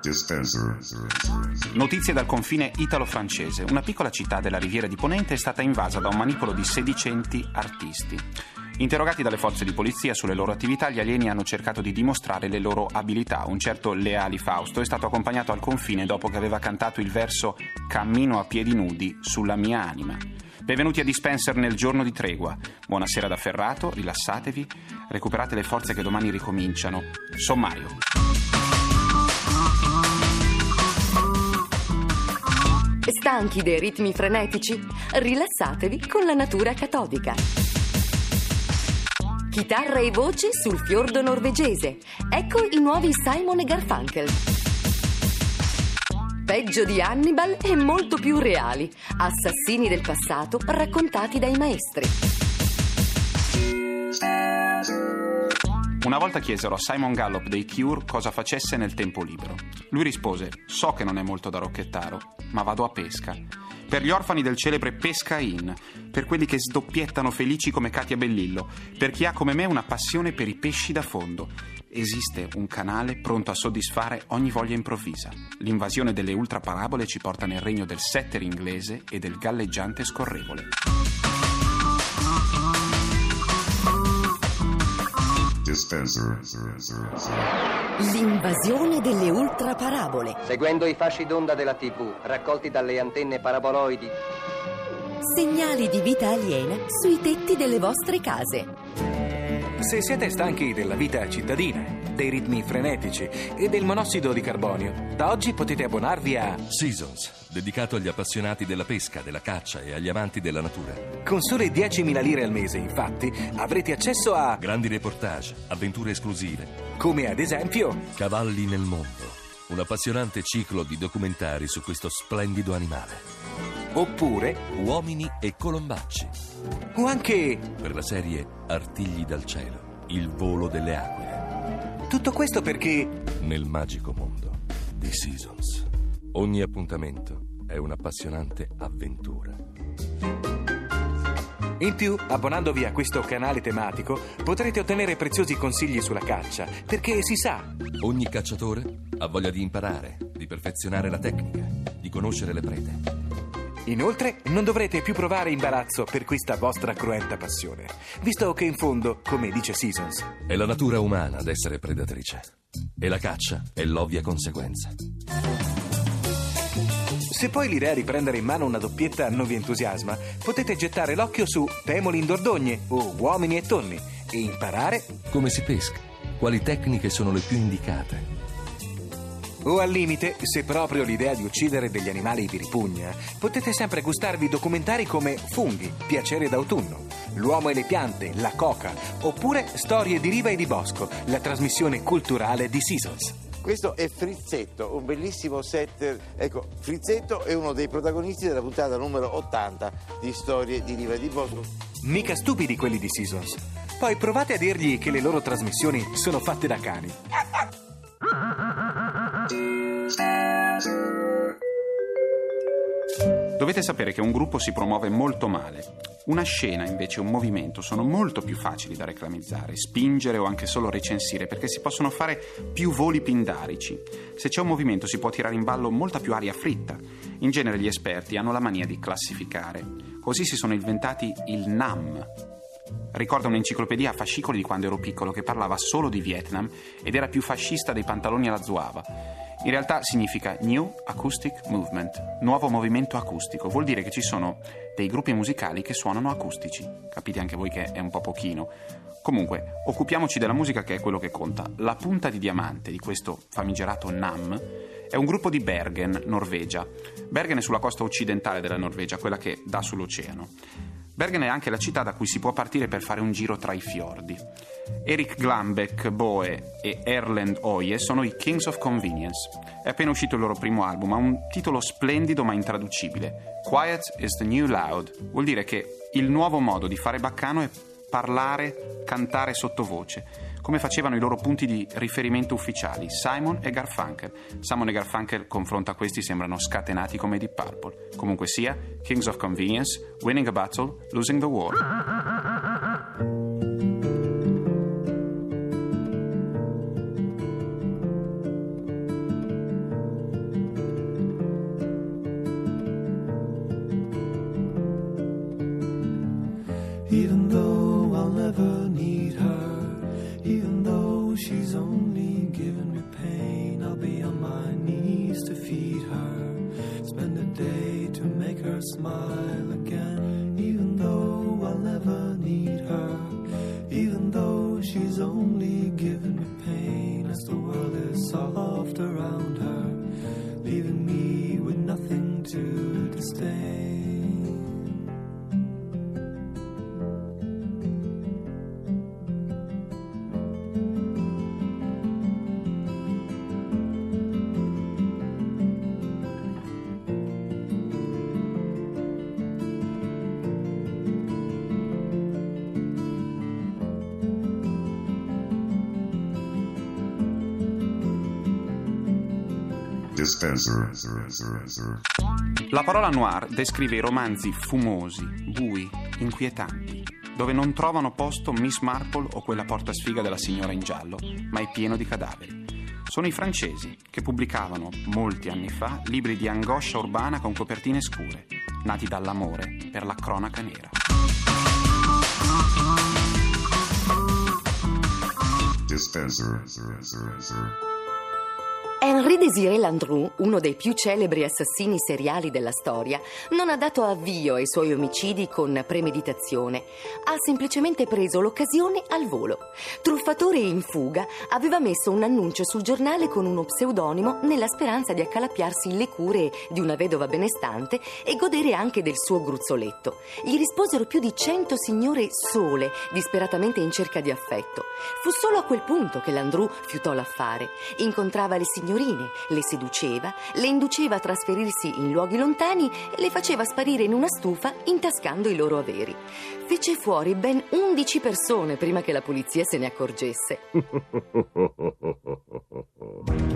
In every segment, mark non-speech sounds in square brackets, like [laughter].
Dispenser. Notizie dal confine italo-francese. Una piccola città della riviera di Ponente è stata invasa da un manipolo di sedicenti artisti. Interrogati dalle forze di polizia sulle loro attività, gli alieni hanno cercato di dimostrare le loro abilità. Un certo Leali Fausto è stato accompagnato al confine dopo che aveva cantato il verso Cammino a piedi nudi sulla mia anima. Benvenuti a Dispenser nel giorno di tregua. Buonasera da Ferrato, rilassatevi, recuperate le forze che domani ricominciano. Sommario. Stanchi dei ritmi frenetici? Rilassatevi con la natura catodica. Chitarra e voce sul fiordo norvegese. Ecco i nuovi Simon e Garfunkel. Peggio di Hannibal e molto più reali. Assassini del passato raccontati dai maestri. Una volta chiesero a Simon Gallup dei Cure cosa facesse nel tempo libero. Lui rispose: So che non è molto da rocchettaro, ma vado a pesca. Per gli orfani del celebre Pesca Inn, per quelli che sdoppiettano felici come Katia Bellillo, per chi ha come me una passione per i pesci da fondo. Esiste un canale pronto a soddisfare ogni voglia improvvisa. L'invasione delle ultraparabole ci porta nel regno del setter inglese e del galleggiante scorrevole. Dispenser. L'invasione delle ultraparabole. Seguendo i fasci d'onda della TV, raccolti dalle antenne paraboloidi, Segnali di vita aliena sui tetti delle vostre case. Se siete stanchi della vita cittadina, dei ritmi frenetici e del monossido di carbonio, da oggi potete abbonarvi a Seasons, dedicato agli appassionati della pesca, della caccia e agli amanti della natura. Con sole 10.000 lire al mese, infatti, avrete accesso a, Grandi reportage, avventure esclusive, come ad esempio, cavalli nel mondo. Un appassionante ciclo di documentari su questo splendido animale. oppure, Uomini e colombacci. o anche Per la serie Artigli dal cielo, il volo delle aquile. Tutto questo perché Nel magico mondo di Seasons. Ogni appuntamento è un'appassionante avventura. in più, abbonandovi a questo canale tematico, potrete ottenere preziosi consigli sulla caccia, perché si sa, Ogni cacciatore ha voglia di imparare, di perfezionare la tecnica, di conoscere le prede. Inoltre, non dovrete più provare imbarazzo per questa vostra cruenta passione, visto che in fondo, come dice Seasons, È la natura umana ad essere predatrice. E la caccia è l'ovvia conseguenza. se poi l'idea di prendere in mano una doppietta non vi entusiasma, potete gettare l'occhio su Temoli in Dordogne o Uomini e Tonni e imparare, Come si pesca? Quali tecniche sono le più indicate? O al limite, se proprio l'idea di uccidere degli animali vi ripugna, potete sempre gustarvi documentari come Funghi, Piacere d'autunno, L'uomo e le piante, La coca, oppure Storie di riva e di bosco, la trasmissione culturale di Seasons. Questo è Frizzetto, un bellissimo setter. Ecco, Frizzetto è uno dei protagonisti della puntata numero 80 di Storie di Riva e di Bosco. Mica stupidi quelli di Seasons. Poi provate a dirgli che le loro trasmissioni sono fatte da cani. Dovete sapere che un gruppo si promuove molto male. Una scena, invece, un movimento sono molto più facili da reclamizzare, spingere o anche solo recensire, perché si possono fare più voli pindarici. Se c'è un movimento si può tirare in ballo molta più aria fritta. In genere gli esperti hanno la mania di classificare. Così si sono inventati il NAM. Ricorda un'enciclopedia a fascicoli di quando ero piccolo che parlava solo di Vietnam ed era più fascista dei pantaloni alla zuava. In realtà significa New Acoustic Movement, nuovo movimento acustico. Vuol dire che ci sono dei gruppi musicali che suonano acustici. Capite anche voi che è un po' pochino. Comunque, occupiamoci della musica che è quello che conta. La punta di diamante di questo famigerato NAM è un gruppo di Bergen, Norvegia. Bergen è sulla costa occidentale della Norvegia, quella che dà sull'oceano. Bergen è anche la città da cui si può partire per fare un giro tra i fiordi. Eric Glambeck, Boe e Erland Oye sono i Kings of Convenience. È appena uscito il loro primo album, ha un titolo splendido ma intraducibile. Quiet is the new loud. Vuol dire che il nuovo modo di fare baccano è parlare, cantare sottovoce come facevano i loro punti di riferimento ufficiali, Simon e Garfunkel. Simon e Garfunkel, confronto a questi, sembrano scatenati come Deep Purple. Comunque sia, Kings of Convenience, Winning a Battle, Losing the War. Her smile again, Dispenser. La parola noir descrive i romanzi fumosi, bui, inquietanti, dove non trovano posto Miss Marple o quella portasfiga della signora in giallo, ma è pieno di cadaveri. Sono i francesi che pubblicavano, molti anni fa, libri di angoscia urbana con copertine scure, nati dall'amore per la cronaca nera. Dispenser. Henri Désiré Landru, uno dei più celebri assassini seriali della storia, non ha dato avvio ai suoi omicidi con premeditazione. Ha semplicemente preso l'occasione al volo. Truffatore in fuga, aveva messo un annuncio sul giornale con uno pseudonimo nella speranza di accalappiarsi le cure di una vedova benestante e godere anche del suo gruzzoletto. Gli risposero più di cento signore sole, disperatamente in cerca di affetto. Fu solo a quel punto che Landru fiutò l'affare. Incontrava le signorine, le seduceva, le induceva a trasferirsi in luoghi lontani e le faceva sparire in una stufa intascando i loro averi. Fece fuori ben 11 persone prima che la polizia se ne accorgesse. [laughs]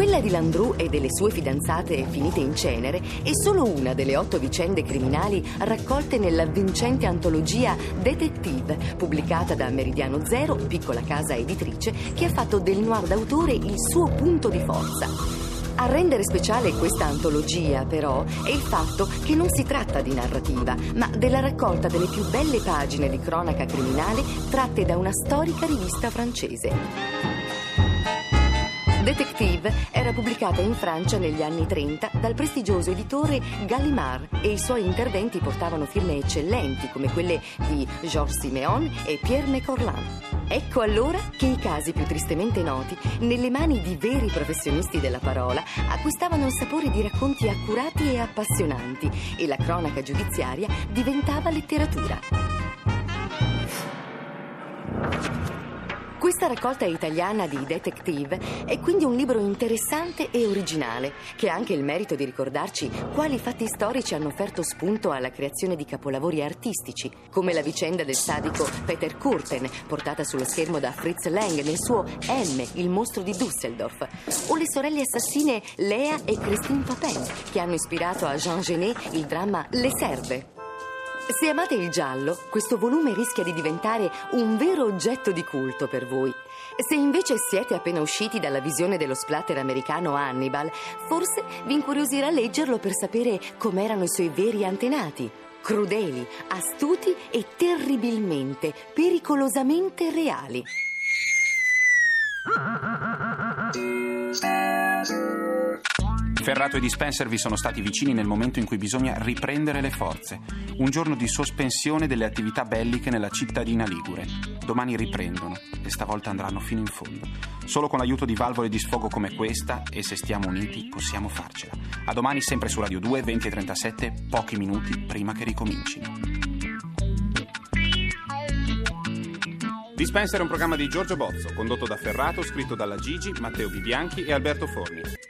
Quella di Landru e delle sue fidanzate finite in cenere è solo una delle otto vicende criminali raccolte nella vincente antologia Detective, pubblicata da Meridiano Zero, piccola casa editrice, che ha fatto del noir d'autore il suo punto di forza. A rendere speciale questa antologia, però, è il fatto che non si tratta di narrativa, ma della raccolta delle più belle pagine di cronaca criminale tratte da una storica rivista francese. Detective era pubblicata in Francia negli anni 30 dal prestigioso editore Gallimard e i suoi interventi portavano firme eccellenti come quelle di Georges Simeon e Pierre Mecorlan. Ecco allora che i casi più tristemente noti, nelle mani di veri professionisti della parola, acquistavano il sapore di racconti accurati e appassionanti e la cronaca giudiziaria diventava letteratura. Questa raccolta italiana di detective è quindi un libro interessante e originale, che ha anche il merito di ricordarci quali fatti storici hanno offerto spunto alla creazione di capolavori artistici, come la vicenda del sadico Peter Kurten, portata sullo schermo da Fritz Lang nel suo M, il mostro di Düsseldorf, o le sorelle assassine Lea e Christine Papin, che hanno ispirato a Jean Genet il dramma Le Serve. Se amate il giallo, questo volume rischia di diventare un vero oggetto di culto per voi. Se invece siete appena usciti dalla visione dello splatter americano Hannibal, forse vi incuriosirà leggerlo per sapere com'erano i suoi veri antenati. Crudeli, astuti e terribilmente, pericolosamente reali. Ferrato e Dispenser vi sono stati vicini nel momento in cui bisogna riprendere le forze. Un giorno di sospensione delle attività belliche nella cittadina Ligure. Domani riprendono e stavolta andranno fino in fondo. Solo con l'aiuto di valvole di sfogo come questa e se stiamo uniti possiamo farcela. A domani sempre su Radio 2, 20 e 37, pochi minuti prima che ricomincino. Dispenser è un programma di Giorgio Bozzo, condotto da Ferrato, scritto dalla Gigi, Matteo Bibianchi e Alberto Forni.